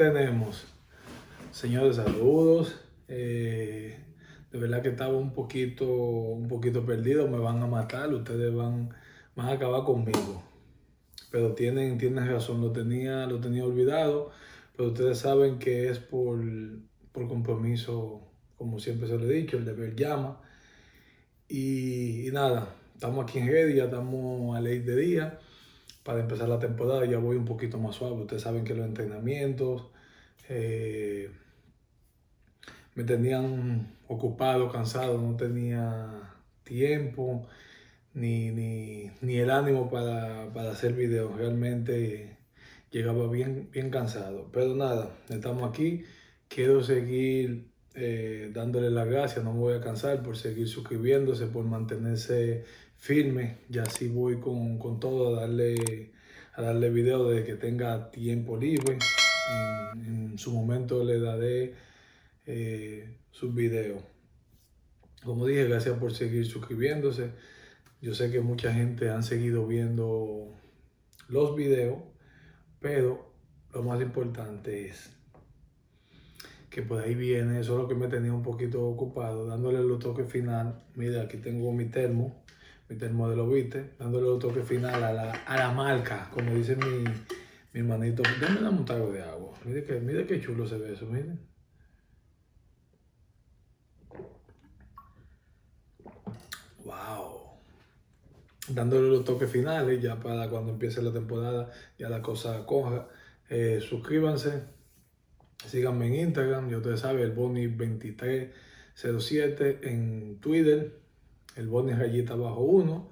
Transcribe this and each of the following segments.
tenemos? Señores, saludos. Eh, de verdad que estaba un poquito, un poquito perdido, me van a matar, ustedes van, van a acabar conmigo. Pero tienen, tienen razón, lo tenía, lo tenía olvidado, pero ustedes saben que es por, por compromiso, como siempre se lo he dicho, el deber llama. Y, nada, estamos aquí en Ready, estamos a ley de día para empezar la temporada, ya voy un poquito más suave. Ustedes saben que los entrenamientos eh, me tenían ocupado, cansado, no tenía tiempo ni, ni, el ánimo para, hacer videos. Realmente llegaba bien, bien cansado. Pero nada, estamos aquí. Quiero seguir eh, dándole las gracias, no me voy a cansar por seguir suscribiéndose, por mantenerse firme. Y así voy con, todo a darle, a darle video desde que tenga tiempo libre. En, su momento le daré eh, sus videos. Como dije, gracias por seguir suscribiéndose. Yo sé que mucha gente han seguido viendo los videos, pero lo más importante es que por ahí viene, eso es lo que me tenía un poquito ocupado, dándole los toques final. Mira, aquí tengo mi termo, mi termo de los viste, dándole los toques final a la, a marca, como dice mi, mi hermanito. Dar un trago de agua. Mire que, mire qué chulo se ve eso, miren. Wow. Dándole los toques finales ya para cuando empiece la temporada, ya la cosa coja. Eh, suscríbanse, síganme en Instagram, ya ustedes saben, el Boni2307 en Twitter, el Boni rayita bajo 1.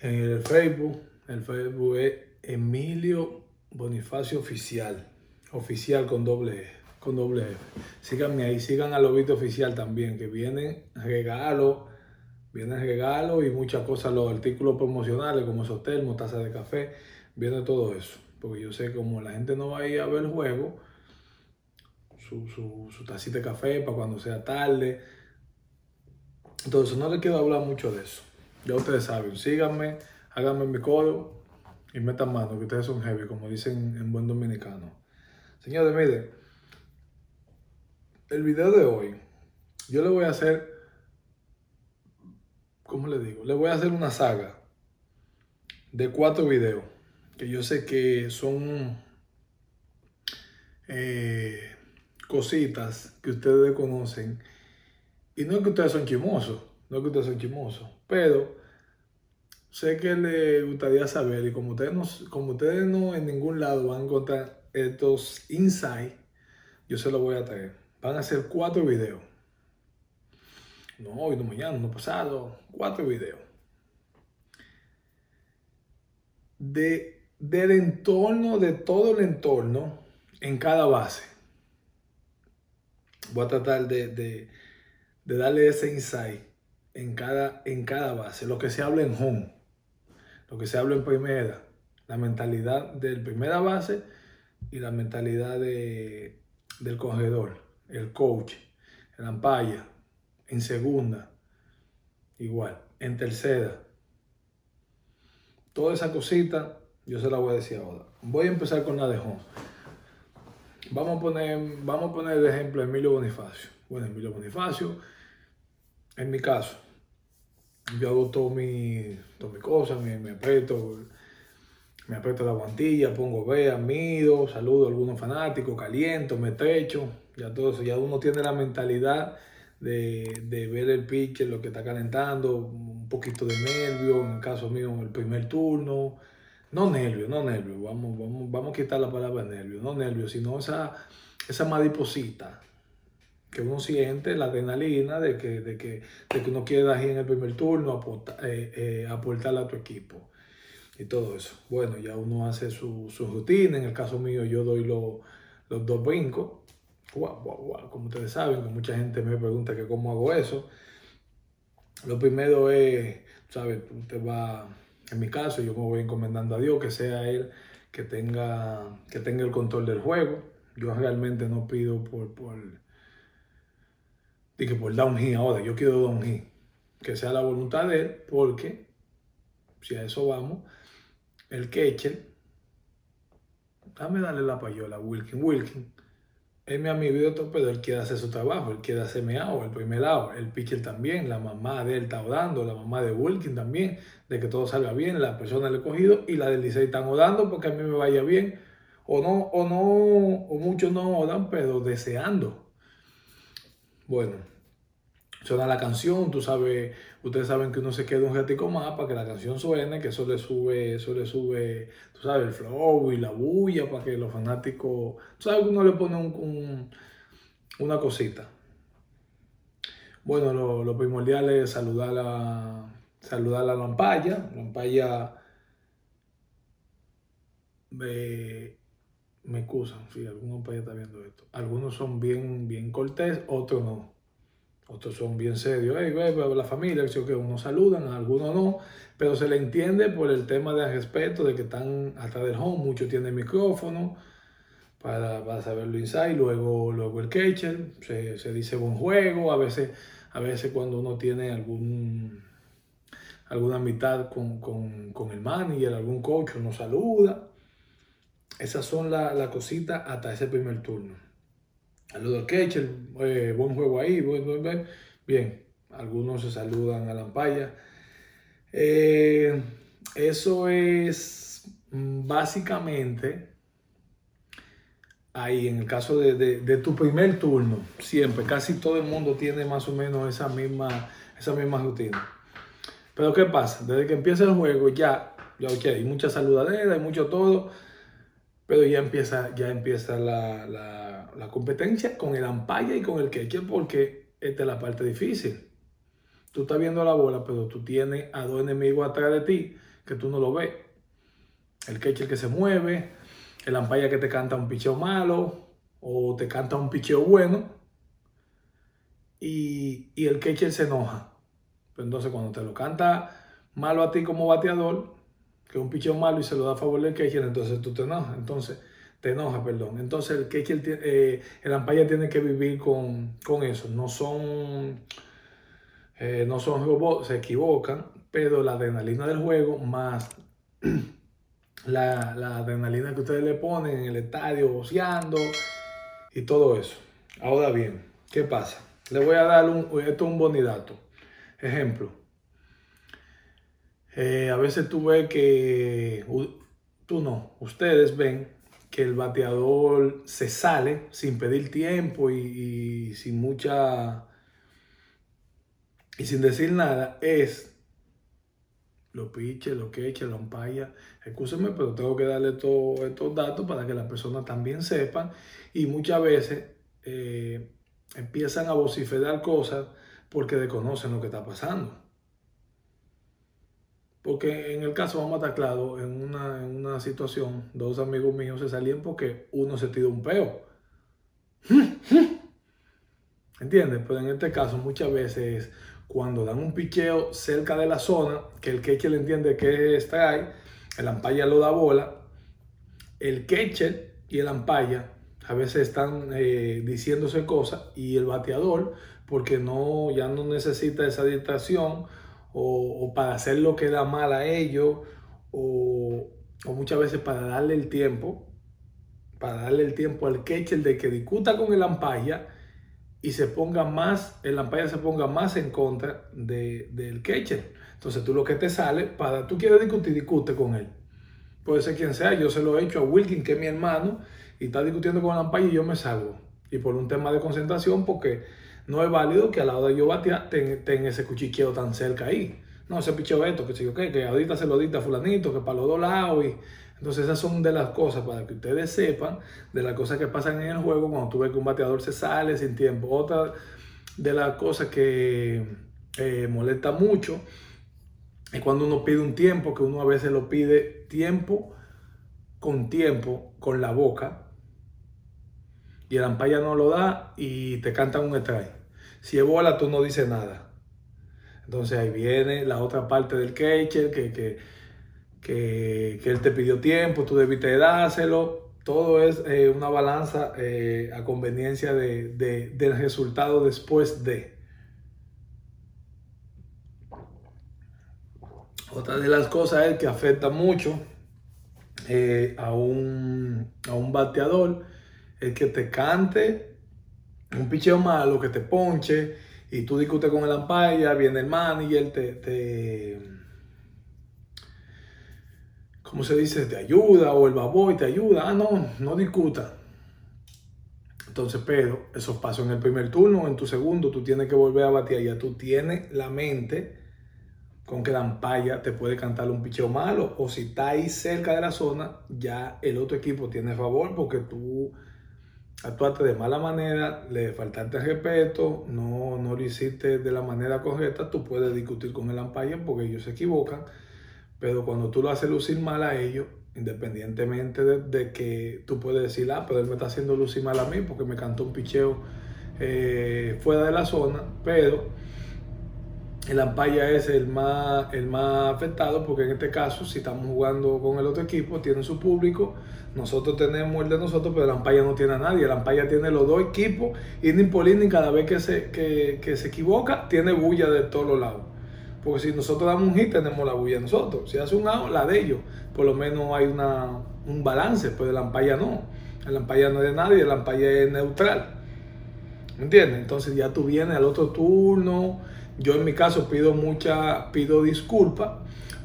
En el Facebook, el Facebook es Emilio Bonifacio Oficial, oficial con doble con doble F. Síganme ahí, sigan al Lobito Oficial también, que vienen regalos Viene regalo y muchas cosas, los artículos promocionales como esos termos, de café, viene todo eso. Porque yo sé como la gente no va a ir a ver el juego, su, su, tacita de café para cuando sea tarde. Entonces no le quiero hablar mucho de eso. Ya ustedes saben, síganme, háganme mi codo y metan mano, que ustedes son heavy, como dicen en buen dominicano. Señores, miren, el video de hoy, yo le voy a hacer ¿cómo le digo? Le voy a hacer una saga de cuatro videos que yo sé que son eh, cositas que ustedes conocen. Y no es que ustedes son chimosos, no es que ustedes son chimosos, pero sé que les gustaría saber y como ustedes no, como ustedes no en ningún lado van a encontrar estos insights, yo se los voy a traer. Van a ser cuatro videos no hoy, no mañana, no pasado, cuatro videos. De, del entorno, de todo el entorno en cada base. Voy a tratar de, darle ese insight en cada, en cada base. Lo que se habla en home, lo que se habla en primera, la mentalidad del primera base y la mentalidad de, del corredor, el coach, el ampalla, en segunda, igual, en tercera. Toda esa cosita, yo se la voy a decir ahora. Voy a empezar con la de home. Vamos a poner, vamos a poner de ejemplo Emilio Bonifacio. Bueno, Emilio Bonifacio, en mi caso, yo hago todo mi, todo mi cosa, me, me aprieto, me aprieto la guantilla, pongo vea, mido, saludo a algunos fanáticos, caliento, me trecho, ya todo eso, ya uno tiene la mentalidad de, ver el pitcher, lo que está calentando, un poquito de nervio, en el caso mío, el primer turno. No nervio, no nervio, vamos, vamos, vamos a quitar la palabra nervio, no nervio, sino esa, esa mariposita que uno siente, la adrenalina de que, de que, de que uno quiere dar en el primer turno, aportar, eh, eh, aportarle a tu equipo y todo eso. Bueno, ya uno hace su, su rutina, en el caso mío yo doy los dos brincos, como ustedes saben, mucha gente me pregunta que cómo hago eso. Lo primero es, ¿sabes? Usted va, en mi caso, yo me voy encomendando a Dios que sea Él que tenga, que tenga el control del juego. Yo realmente no pido por, por, que por ahora, yo quiero down hit. Que sea la voluntad de Él, porque si a eso vamos, el catcher dame darle la payola Wilkin. Wilkin es mi amigo de otro, pero él quiere hacer su trabajo, él quiere hacerme agua, el primer lado, el pitcher también, la mamá de él está orando, la mamá de Wilkin también, de que todo salga bien, la persona del cogido y la del Licey están orando porque a mí me vaya bien, o no, o no, o muchos no oran, pero deseando. Bueno, suena la canción, tú sabes, ustedes saben que uno se queda un ratico más para que la canción suene, que eso le sube, eso le sube, tú sabes, el flow y la bulla para que los fanáticos, tú sabes uno le pone un, una cosita. Bueno, lo, primordial es saludar a, saludar a la lampaya, lampaya me, me excusan, sí, algunos lampaya está viendo esto. Algunos son bien, bien cortés, otros no. Otros son bien serios, la familia, que unos saludan, algunos no, pero se le entiende por el tema de respeto, de que están atrás del home, muchos tienen micrófono para, para saberlo inside, luego, luego el catcher, se, se, dice buen juego, a veces, a veces cuando uno tiene algún, alguna mitad con, con, con el manager, algún coach, uno saluda. Esas son las la cositas hasta ese primer turno. Saludos Ketchel, eh, buen juego ahí, buen, bien. Algunos se saludan a la ampalla. Eh, eso es mm, básicamente ahí en el caso de, tu primer turno, siempre, casi todo el mundo tiene más o menos esa misma, esa misma rutina. Pero ¿qué pasa? Desde que empieza el juego ya, ya hay mucha saludadera, hay mucho todo, pero ya empieza, ya empieza la, la, competencia con el ampaya y con el catcher porque esta es la parte difícil. Tú estás viendo la bola, pero tú tienes a dos enemigos atrás de ti que tú no lo ves. El catcher que se mueve, el ampaya que te canta un picheo malo o te canta un picheo bueno y, y el catcher se enoja. Entonces cuando te lo canta malo a ti como bateador, que es un picheo malo y se lo da a favor del catcher, entonces tú te enojas. Entonces, te enoja, perdón. Entonces el catcher, eh, el ampalla tiene que vivir con, eso. No son, eh, no son robots, se equivocan, pero la adrenalina del juego más la, adrenalina que ustedes le ponen en el estadio, boceando y todo eso. Ahora bien, ¿qué pasa? Le voy a dar un, esto un bonidato. Ejemplo. Eh, a veces tú ves que, tú no, ustedes ven que el bateador se sale sin pedir tiempo y, sin mucha, y sin decir nada, es lo piche, lo que eche, lo ampaya. Escúcheme, pero tengo que darle todos estos datos para que las personas también sepan. Y muchas veces eh, empiezan a vociferar cosas porque desconocen lo que está pasando. Porque en el caso, vamos a estar claros, en una, situación, dos amigos míos se salían porque uno se tiró un peo. ¿Entiendes? Pero en este caso, muchas veces cuando dan un picheo cerca de la zona, que el catcher le entiende que está ahí, el ampaya lo da bola, el catcher y el ampaya a veces están eh, diciéndose cosas y el bateador, porque no, ya no necesita esa distracción, o, para hacer lo que da mal a ellos, o, muchas veces para darle el tiempo, para darle el tiempo al catcher de que discuta con el ampaya y se ponga más, el ampaya se ponga más en contra de, del catcher. Entonces tú lo que te sale, para tú quieres discutir, discute con él. Puede ser quien sea, yo se lo he hecho a Wilkin, que es mi hermano, y está discutiendo con el ampaya y yo me salgo. Y por un tema de concentración, porque no es válido que al lado de yo batear tenga ese cuchicheo tan cerca ahí. No, ese picheo esto, que yo que ahorita se lo dita fulanito, que para los dos lados. Y... Entonces esas son de las cosas para que ustedes sepan de las cosas que pasan en el juego cuando tú ves que un bateador se sale sin tiempo. Otra de las cosas que eh, molesta mucho es cuando uno pide un tiempo, que uno a veces lo pide tiempo con tiempo, con la boca, y el ampaya no lo da y te cantan un strike. Si es bola, tú no dices nada. Entonces ahí viene la otra parte del catcher que, que, que, él te pidió tiempo, tú debiste dárselo. Todo es eh, una balanza eh, a conveniencia de, del resultado después de. Otra de las cosas es que afecta mucho eh, a, un, a un bateador el que te cante un picheo malo, que te ponche y tú discutes con el ampaya, viene el manager, te, te ¿cómo se dice? Te ayuda o el baboy te ayuda. Ah, no, no discuta. Entonces, pero esos pasos en el primer turno, en tu segundo, tú tienes que volver a batear. Ya tú tienes la mente con que la ampalla te puede cantar un picheo malo. O si está ahí cerca de la zona, ya el otro equipo tiene favor porque tú actuaste de mala manera, le faltaste respeto, no, no lo hiciste de la manera correcta. Tú puedes discutir con el ampalla porque ellos se equivocan. Pero cuando tú lo haces lucir mal a ellos, independientemente de, que tú puedes decir, ah, pero él me está haciendo lucir mal a mí porque me cantó un picheo eh, fuera de la zona, pero el ampaya es el más, el más afectado porque en este caso, si estamos jugando con el otro equipo, tiene su público, nosotros tenemos el de nosotros, pero el ampaya no tiene a nadie. El ampaya tiene los dos equipos, y ni cada vez que se, que, se equivoca, tiene bulla de todos los lados. Porque si nosotros damos un hit, tenemos la bulla nosotros. Si hace un out, la de ellos. Por lo menos hay una, un balance, pero el ampalla no. El ampalla no es de nadie, el ampalla es neutral. ¿Me entiendes? Entonces ya tú vienes al otro turno. Yo en mi caso pido mucha, pido disculpas.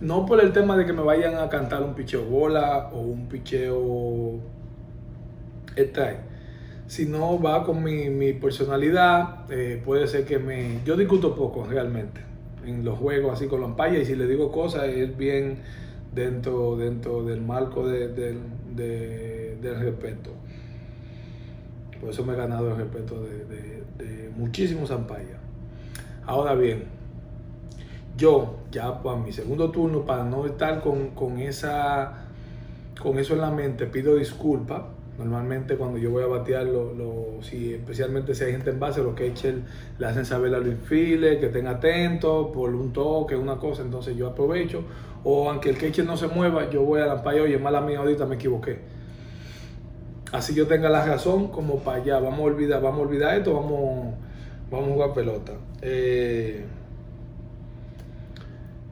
No por el tema de que me vayan a cantar un picheo bola o un picheo extra sino va con mi, mi personalidad. Eh, puede ser que me. Yo discuto poco realmente en los juegos así con la y si le digo cosas es bien dentro, dentro del marco de, del respeto. Por eso me he ganado el respeto de, muchísimos ampayas. Ahora bien, yo ya para mi segundo turno, para no estar con, con, esa, con eso en la mente, pido disculpas Normalmente cuando yo voy a batear, lo, si, especialmente si hay gente en base, los catchers le hacen saber a los infiles que estén atentos por un toque, una cosa, entonces yo aprovecho. O aunque el catcher no se mueva, yo voy a la paya, oye, mala mía, ahorita me equivoqué. Así yo tenga la razón como para allá, vamos a olvidar, vamos a olvidar esto, vamos, vamos a jugar pelota. Eh,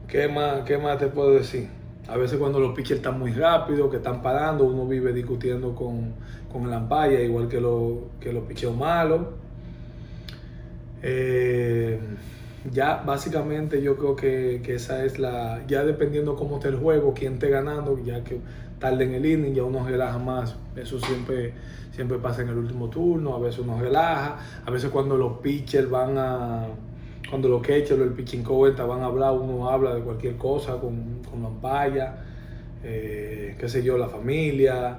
¿qué, más, ¿Qué más te puedo decir? A veces cuando los pitchers están muy rápidos, que están parando, uno vive discutiendo con, con el ampaya, igual que, lo, que los picheos malos. Eh, ya básicamente yo creo que, esa es la, ya dependiendo cómo esté el juego, quién esté ganando, ya que tarde en el inning, ya uno relaja más. Eso siempre, siempre pasa en el último turno, a veces uno relaja, a veces cuando los pitchers van a cuando los catchers, el pitching coach van a hablar, uno habla de cualquier cosa con, con Ampaya, eh, qué sé yo, la familia,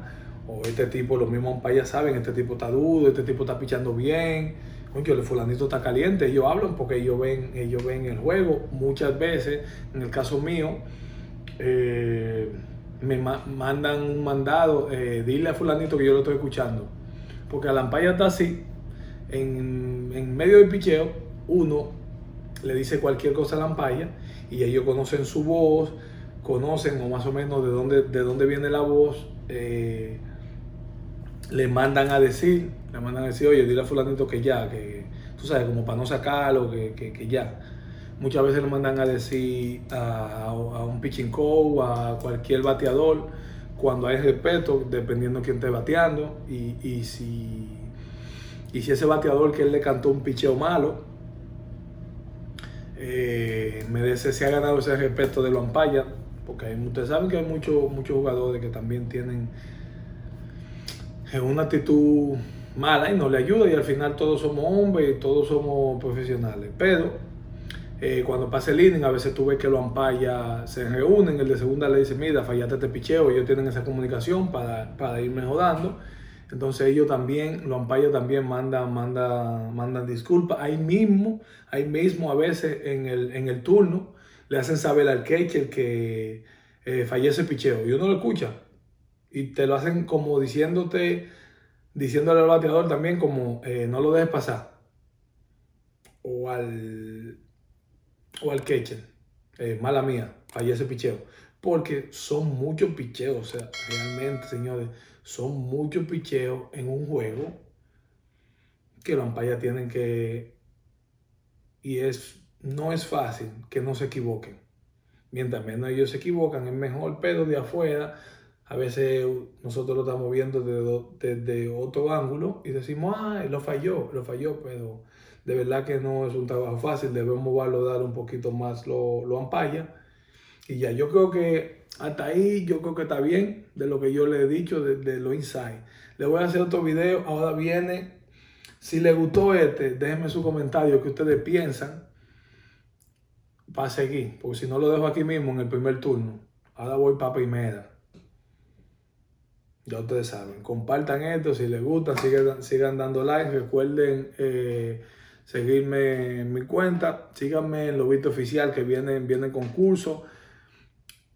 o este tipo, los mismos Ampaya saben, este tipo está duro, este tipo está pichando bien, coño, el fulanito está caliente, ellos hablan porque ellos ven, ellos ven el juego, muchas veces, en el caso mío, eh, me mandan un mandado, eh, dile a fulanito que yo lo estoy escuchando, porque la Ampaya está así, en, en medio del picheo, uno le dice cualquier cosa a la ampalla y ellos conocen su voz, conocen o más o menos de dónde, de dónde viene la voz, eh, le mandan a decir, le mandan a decir, oye, dile a fulanito que ya, que tú sabes, como para no sacarlo, que, que, ya. Muchas veces le mandan a decir a, un pitching coach, a cualquier bateador, cuando hay respeto, dependiendo de quién esté bateando, y, y, si, y si ese bateador que él le cantó un picheo malo, eh, me se ha ganado ese respeto de los ampaya, porque ustedes saben que hay muchos muchos jugadores que también tienen eh, una actitud mala y no le ayuda y al final todos somos hombres y todos somos profesionales. Pero eh, cuando pasa el inning, a veces tú ves que los ampayas se reúnen, el de segunda le dice, mira, fallaste este picheo, ellos tienen esa comunicación para, para ir mejorando. Entonces ellos también, los ampayos también mandan, mandan, mandan disculpas. Ahí mismo, ahí mismo a veces en el, en el turno le hacen saber al catcher que eh, fallece el picheo y uno lo escucha. Y te lo hacen como diciéndote, diciéndole al bateador también como eh, no lo dejes pasar. O al, o al catcher. Eh, mala mía, fallece el picheo. Porque son muchos picheos, o sea, realmente, señores son muchos picheos en un juego que los ampayas tienen que... Y es, no es fácil que no se equivoquen. Mientras menos ellos se equivocan, es mejor, pero de afuera A veces nosotros lo estamos viendo desde, otro ángulo y decimos, ah, lo falló, lo falló, pero de verdad que no es un trabajo fácil, debemos valorar un poquito más lo, lo ampalla. Y ya, yo creo que hasta ahí yo creo que está bien de lo que yo le he dicho de, de lo inside. Le voy a hacer otro video, ahora viene. Si le gustó este, déjenme su comentario, que ustedes piensan para seguir, porque si no lo dejo aquí mismo en el primer turno, ahora voy para primera. Ya ustedes saben, compartan esto, si les gusta, sigan, sigan dando like, recuerden eh, seguirme en mi cuenta, síganme en Lobito Oficial que viene, viene concurso.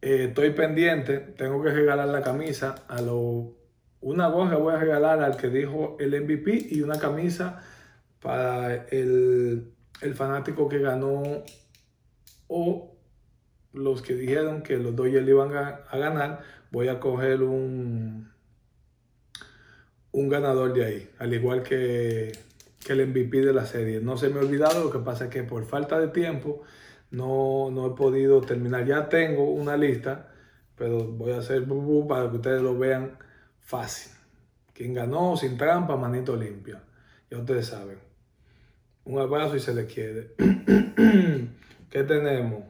Eh, estoy pendiente, tengo que regalar la camisa a lo una gorra voy a regalar al que dijo el MVP y una camisa para el, el fanático que ganó o los que dijeron que los Dodgers le iban a, ganar, voy a coger un, un ganador de ahí, al igual que, el MVP de la serie. No se me ha olvidado, lo que pasa es que por falta de tiempo no, no he podido terminar. Ya tengo una lista, pero voy a hacer para que ustedes lo vean fácil. Quien ganó sin trampa, manito limpia. Ya ustedes saben. Un abrazo y se les quiere. ¿Qué tenemos?